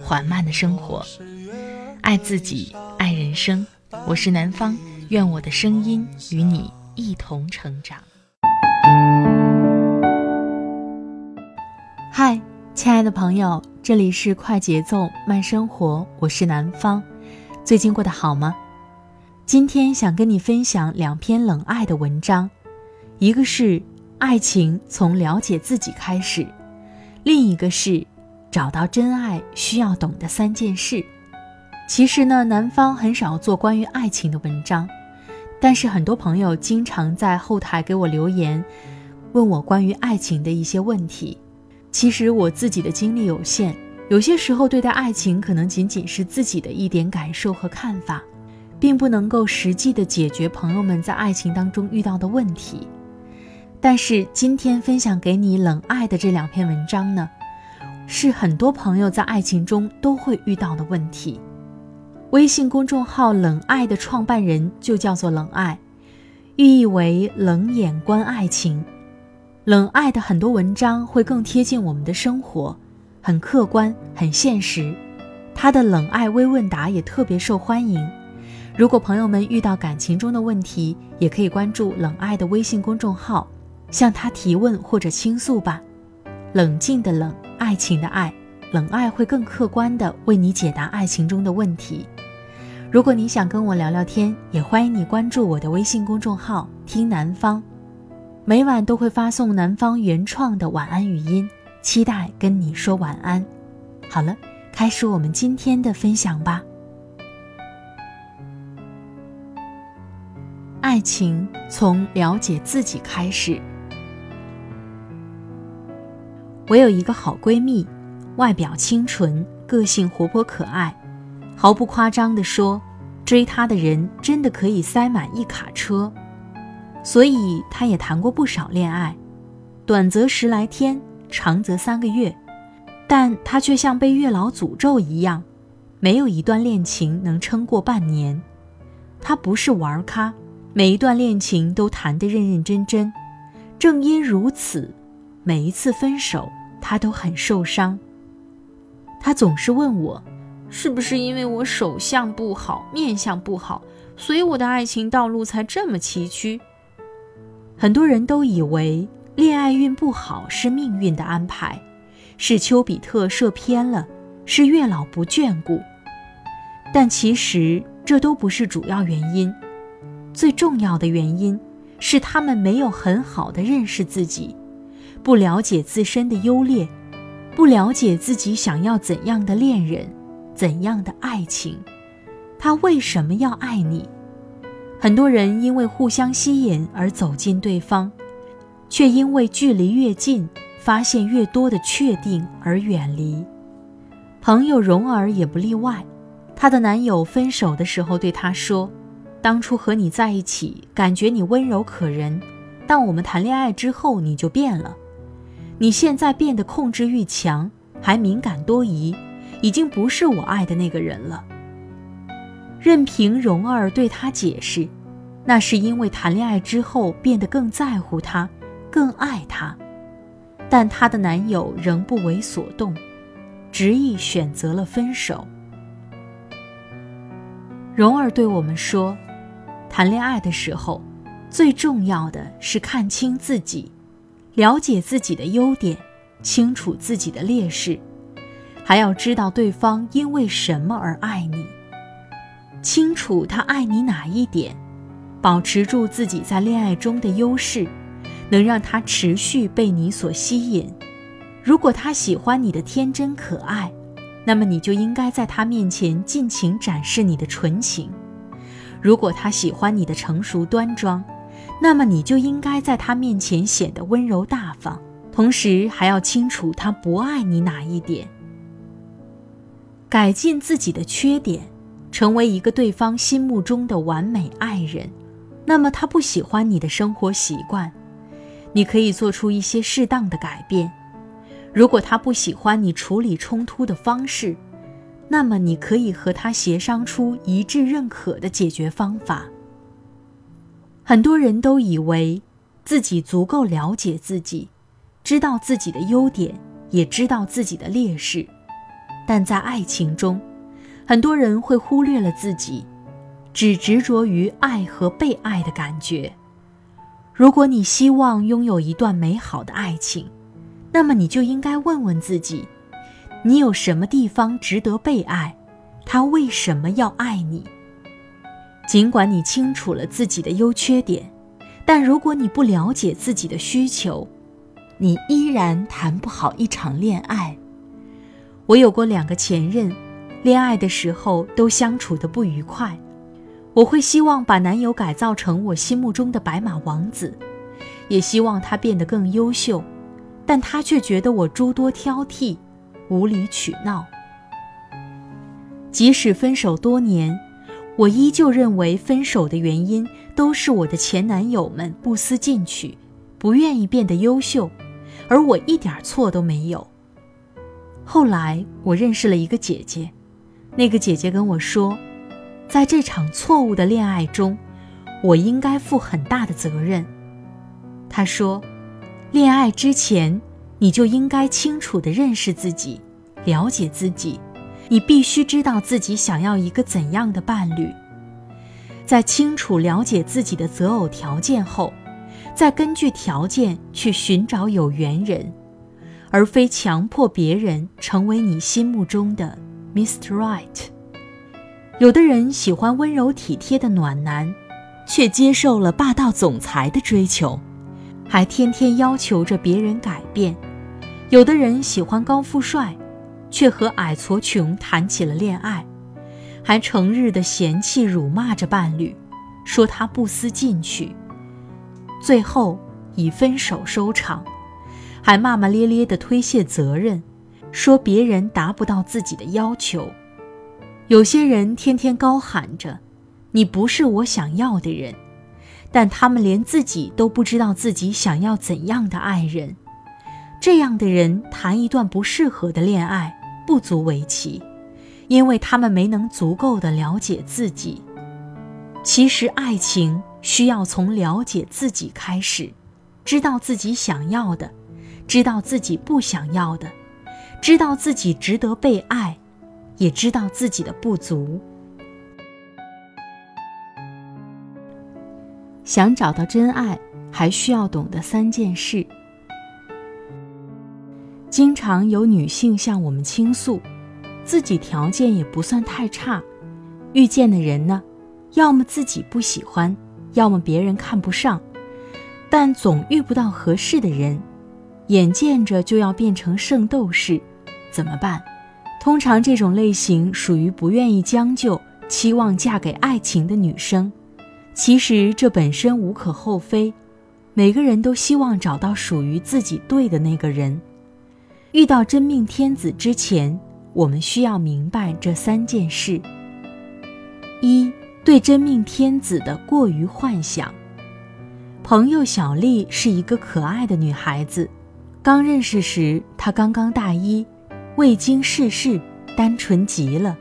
缓慢的生活，爱自己，爱人生。我是南方，愿我的声音与你一同成长。嗨，亲爱的朋友，这里是快节奏慢生活，我是南方，最近过得好吗？今天想跟你分享两篇冷爱的文章，一个是爱情从了解自己开始，另一个是找到真爱需要懂的三件事。其实呢，南方很少做关于爱情的文章，但是很多朋友经常在后台给我留言，问我关于爱情的一些问题。其实我自己的精力有限，有些时候对待爱情可能仅仅是自己的一点感受和看法。并不能够实际的解决朋友们在爱情当中遇到的问题，但是今天分享给你冷爱的这两篇文章呢，是很多朋友在爱情中都会遇到的问题。微信公众号“冷爱”的创办人就叫做冷爱，寓意为冷眼观爱情。冷爱的很多文章会更贴近我们的生活，很客观，很现实。他的冷爱微问答也特别受欢迎。如果朋友们遇到感情中的问题，也可以关注冷爱的微信公众号，向他提问或者倾诉吧。冷静的冷，爱情的爱，冷爱会更客观的为你解答爱情中的问题。如果你想跟我聊聊天，也欢迎你关注我的微信公众号“听南方”，每晚都会发送南方原创的晚安语音，期待跟你说晚安。好了，开始我们今天的分享吧。爱情从了解自己开始。我有一个好闺蜜，外表清纯，个性活泼可爱，毫不夸张地说，追她的人真的可以塞满一卡车。所以她也谈过不少恋爱，短则十来天，长则三个月，但她却像被月老诅咒一样，没有一段恋情能撑过半年。她不是玩咖。每一段恋情都谈得认认真真，正因如此，每一次分手他都很受伤。他总是问我，是不是因为我手相不好、面相不好，所以我的爱情道路才这么崎岖？很多人都以为恋爱运不好是命运的安排，是丘比特射偏了，是月老不眷顾，但其实这都不是主要原因。最重要的原因是他们没有很好的认识自己，不了解自身的优劣，不了解自己想要怎样的恋人，怎样的爱情，他为什么要爱你？很多人因为互相吸引而走进对方，却因为距离越近，发现越多的确定而远离。朋友蓉儿也不例外，她的男友分手的时候对她说。当初和你在一起，感觉你温柔可人，但我们谈恋爱之后你就变了。你现在变得控制欲强，还敏感多疑，已经不是我爱的那个人了。任凭蓉儿对他解释，那是因为谈恋爱之后变得更在乎他，更爱他，但她的男友仍不为所动，执意选择了分手。蓉儿对我们说。谈恋爱的时候，最重要的是看清自己，了解自己的优点，清楚自己的劣势，还要知道对方因为什么而爱你，清楚他爱你哪一点，保持住自己在恋爱中的优势，能让他持续被你所吸引。如果他喜欢你的天真可爱，那么你就应该在他面前尽情展示你的纯情。如果他喜欢你的成熟端庄，那么你就应该在他面前显得温柔大方，同时还要清楚他不爱你哪一点。改进自己的缺点，成为一个对方心目中的完美爱人，那么他不喜欢你的生活习惯，你可以做出一些适当的改变。如果他不喜欢你处理冲突的方式，那么你可以和他协商出一致认可的解决方法。很多人都以为自己足够了解自己，知道自己的优点，也知道自己的劣势，但在爱情中，很多人会忽略了自己，只执着于爱和被爱的感觉。如果你希望拥有一段美好的爱情，那么你就应该问问自己。你有什么地方值得被爱？他为什么要爱你？尽管你清楚了自己的优缺点，但如果你不了解自己的需求，你依然谈不好一场恋爱。我有过两个前任，恋爱的时候都相处的不愉快。我会希望把男友改造成我心目中的白马王子，也希望他变得更优秀，但他却觉得我诸多挑剔。无理取闹。即使分手多年，我依旧认为分手的原因都是我的前男友们不思进取，不愿意变得优秀，而我一点错都没有。后来我认识了一个姐姐，那个姐姐跟我说，在这场错误的恋爱中，我应该负很大的责任。她说，恋爱之前。你就应该清楚地认识自己，了解自己。你必须知道自己想要一个怎样的伴侣。在清楚了解自己的择偶条件后，再根据条件去寻找有缘人，而非强迫别人成为你心目中的 Mr. Right。有的人喜欢温柔体贴的暖男，却接受了霸道总裁的追求，还天天要求着别人改变。有的人喜欢高富帅，却和矮矬穷谈起了恋爱，还成日的嫌弃辱骂着伴侣，说他不思进取，最后以分手收场，还骂骂咧咧的推卸责任，说别人达不到自己的要求。有些人天天高喊着“你不是我想要的人”，但他们连自己都不知道自己想要怎样的爱人。这样的人谈一段不适合的恋爱不足为奇，因为他们没能足够的了解自己。其实，爱情需要从了解自己开始，知道自己想要的，知道自己不想要的，知道自己值得被爱，也知道自己的不足。想找到真爱，还需要懂得三件事。经常有女性向我们倾诉，自己条件也不算太差，遇见的人呢，要么自己不喜欢，要么别人看不上，但总遇不到合适的人，眼见着就要变成圣斗士，怎么办？通常这种类型属于不愿意将就、期望嫁给爱情的女生。其实这本身无可厚非，每个人都希望找到属于自己对的那个人。遇到真命天子之前，我们需要明白这三件事：一对真命天子的过于幻想。朋友小丽是一个可爱的女孩子，刚认识时她刚刚大一，未经世事，单纯极了。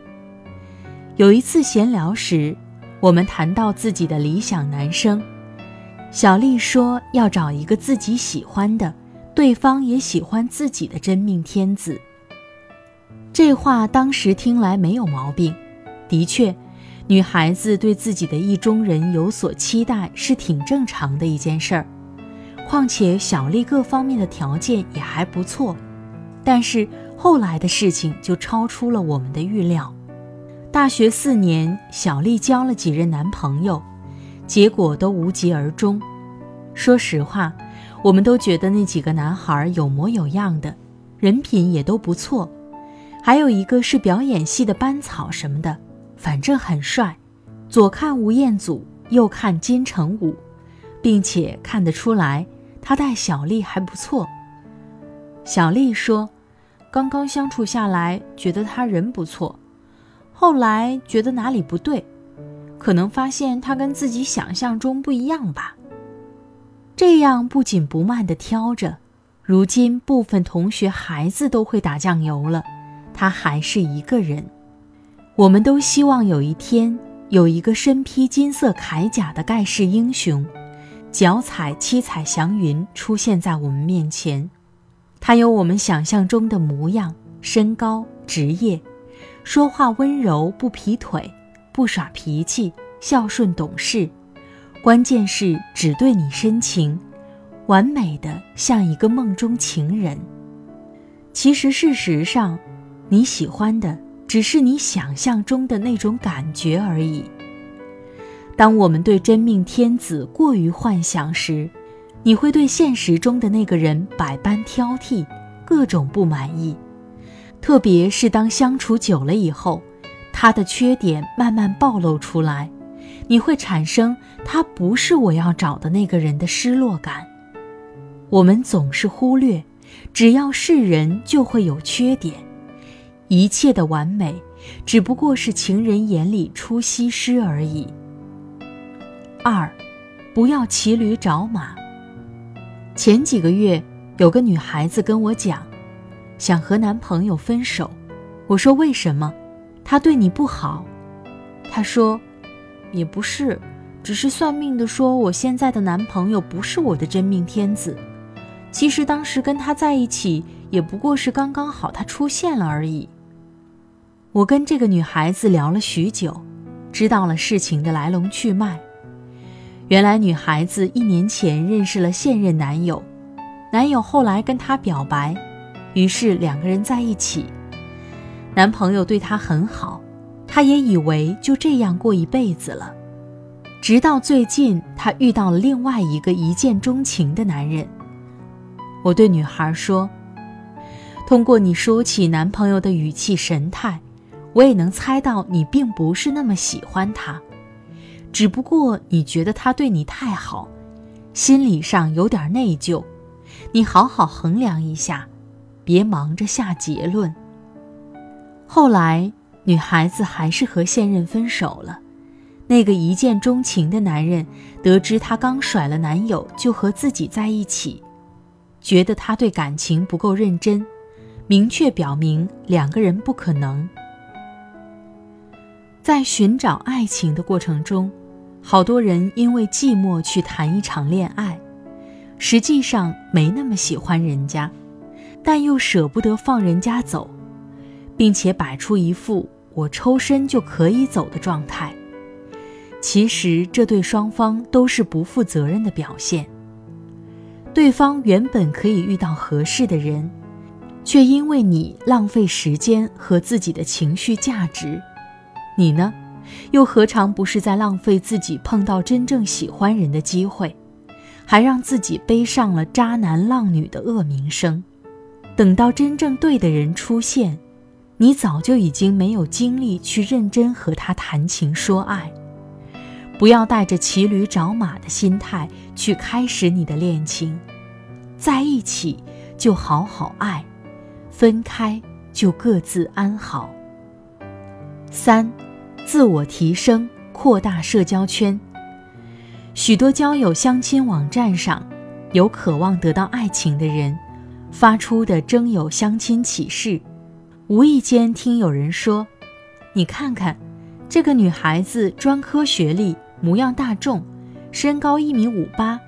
有一次闲聊时，我们谈到自己的理想男生，小丽说要找一个自己喜欢的。对方也喜欢自己的真命天子。这话当时听来没有毛病，的确，女孩子对自己的意中人有所期待是挺正常的一件事儿。况且小丽各方面的条件也还不错，但是后来的事情就超出了我们的预料。大学四年，小丽交了几任男朋友，结果都无疾而终。说实话。我们都觉得那几个男孩有模有样的，人品也都不错，还有一个是表演系的班草什么的，反正很帅。左看吴彦祖，右看金城武，并且看得出来他待小丽还不错。小丽说，刚刚相处下来，觉得他人不错，后来觉得哪里不对，可能发现他跟自己想象中不一样吧。这样不紧不慢地挑着，如今部分同学孩子都会打酱油了，他还是一个人。我们都希望有一天有一个身披金色铠甲的盖世英雄，脚踩七彩祥云出现在我们面前。他有我们想象中的模样、身高、职业，说话温柔不劈腿，不耍脾气，孝顺懂事。关键是只对你深情，完美的像一个梦中情人。其实事实上，你喜欢的只是你想象中的那种感觉而已。当我们对真命天子过于幻想时，你会对现实中的那个人百般挑剔，各种不满意。特别是当相处久了以后，他的缺点慢慢暴露出来。你会产生他不是我要找的那个人的失落感。我们总是忽略，只要是人就会有缺点，一切的完美只不过是情人眼里出西施而已。二，不要骑驴找马。前几个月有个女孩子跟我讲，想和男朋友分手。我说为什么？他对你不好。她说。也不是，只是算命的说我现在的男朋友不是我的真命天子。其实当时跟他在一起也不过是刚刚好他出现了而已。我跟这个女孩子聊了许久，知道了事情的来龙去脉。原来女孩子一年前认识了现任男友，男友后来跟她表白，于是两个人在一起。男朋友对她很好。她也以为就这样过一辈子了，直到最近，她遇到了另外一个一见钟情的男人。我对女孩说：“通过你说起男朋友的语气神态，我也能猜到你并不是那么喜欢他，只不过你觉得他对你太好，心理上有点内疚。你好好衡量一下，别忙着下结论。”后来。女孩子还是和现任分手了。那个一见钟情的男人得知她刚甩了男友就和自己在一起，觉得她对感情不够认真，明确表明两个人不可能。在寻找爱情的过程中，好多人因为寂寞去谈一场恋爱，实际上没那么喜欢人家，但又舍不得放人家走，并且摆出一副。我抽身就可以走的状态，其实这对双方都是不负责任的表现。对方原本可以遇到合适的人，却因为你浪费时间和自己的情绪价值，你呢，又何尝不是在浪费自己碰到真正喜欢人的机会，还让自己背上了渣男浪女的恶名声？等到真正对的人出现。你早就已经没有精力去认真和他谈情说爱，不要带着骑驴找马的心态去开始你的恋情。在一起就好好爱，分开就各自安好。三，自我提升，扩大社交圈。许多交友相亲网站上，有渴望得到爱情的人发出的征友相亲启事。无意间听有人说：“你看看，这个女孩子专科学历，模样大众，身高一米五八，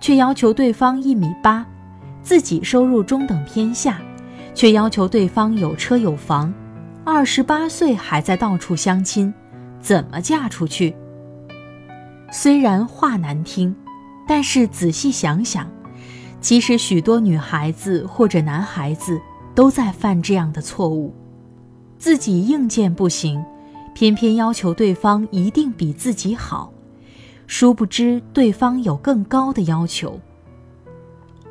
却要求对方一米八；自己收入中等偏下，却要求对方有车有房。二十八岁还在到处相亲，怎么嫁出去？”虽然话难听，但是仔细想想，其实许多女孩子或者男孩子。都在犯这样的错误，自己硬件不行，偏偏要求对方一定比自己好，殊不知对方有更高的要求。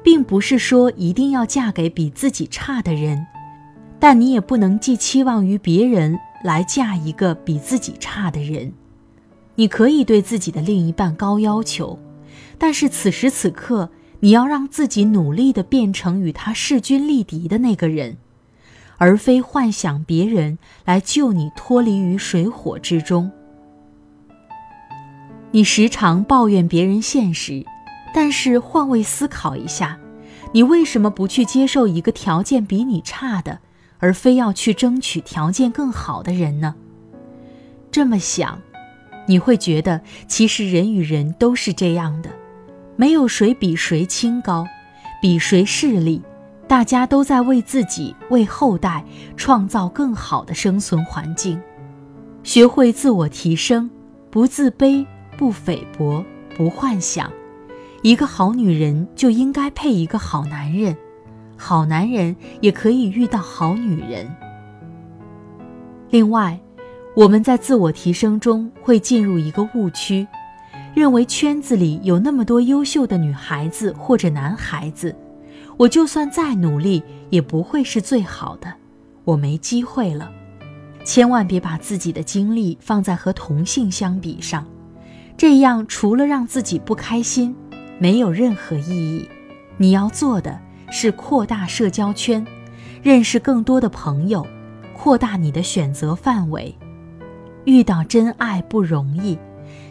并不是说一定要嫁给比自己差的人，但你也不能寄期望于别人来嫁一个比自己差的人。你可以对自己的另一半高要求，但是此时此刻。你要让自己努力的变成与他势均力敌的那个人，而非幻想别人来救你脱离于水火之中。你时常抱怨别人现实，但是换位思考一下，你为什么不去接受一个条件比你差的，而非要去争取条件更好的人呢？这么想，你会觉得其实人与人都是这样的，没有谁比谁清高，比谁势利，大家都在为自己、为后代创造更好的生存环境。学会自我提升，不自卑。不菲薄，不幻想，一个好女人就应该配一个好男人，好男人也可以遇到好女人。另外，我们在自我提升中会进入一个误区，认为圈子里有那么多优秀的女孩子或者男孩子，我就算再努力也不会是最好的，我没机会了。千万别把自己的精力放在和同性相比上。这样除了让自己不开心，没有任何意义。你要做的是扩大社交圈，认识更多的朋友，扩大你的选择范围。遇到真爱不容易，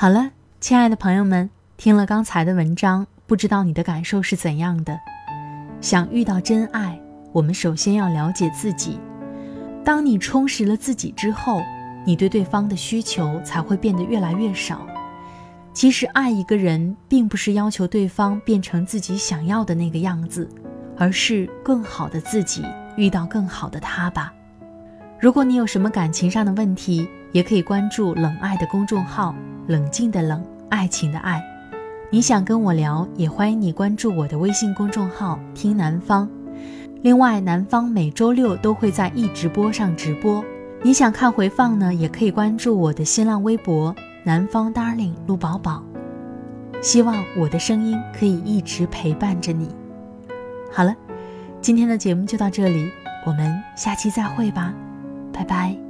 好了，亲爱的朋友们，听了刚才的文章，不知道你的感受是怎样的？想遇到真爱，我们首先要了解自己。当你充实了自己之后，你对对方的需求才会变得越来越少。其实，爱一个人并不是要求对方变成自己想要的那个样子，而是更好的自己遇到更好的他吧。如果你有什么感情上的问题，也可以关注“冷爱”的公众号，“冷静的冷，爱情的爱”。你想跟我聊，也欢迎你关注我的微信公众号“听南方”。另外，南方每周六都会在易直播上直播。你想看回放呢，也可以关注我的新浪微博“南方 Darling 陆宝宝”。希望我的声音可以一直陪伴着你。好了，今天的节目就到这里，我们下期再会吧，拜拜。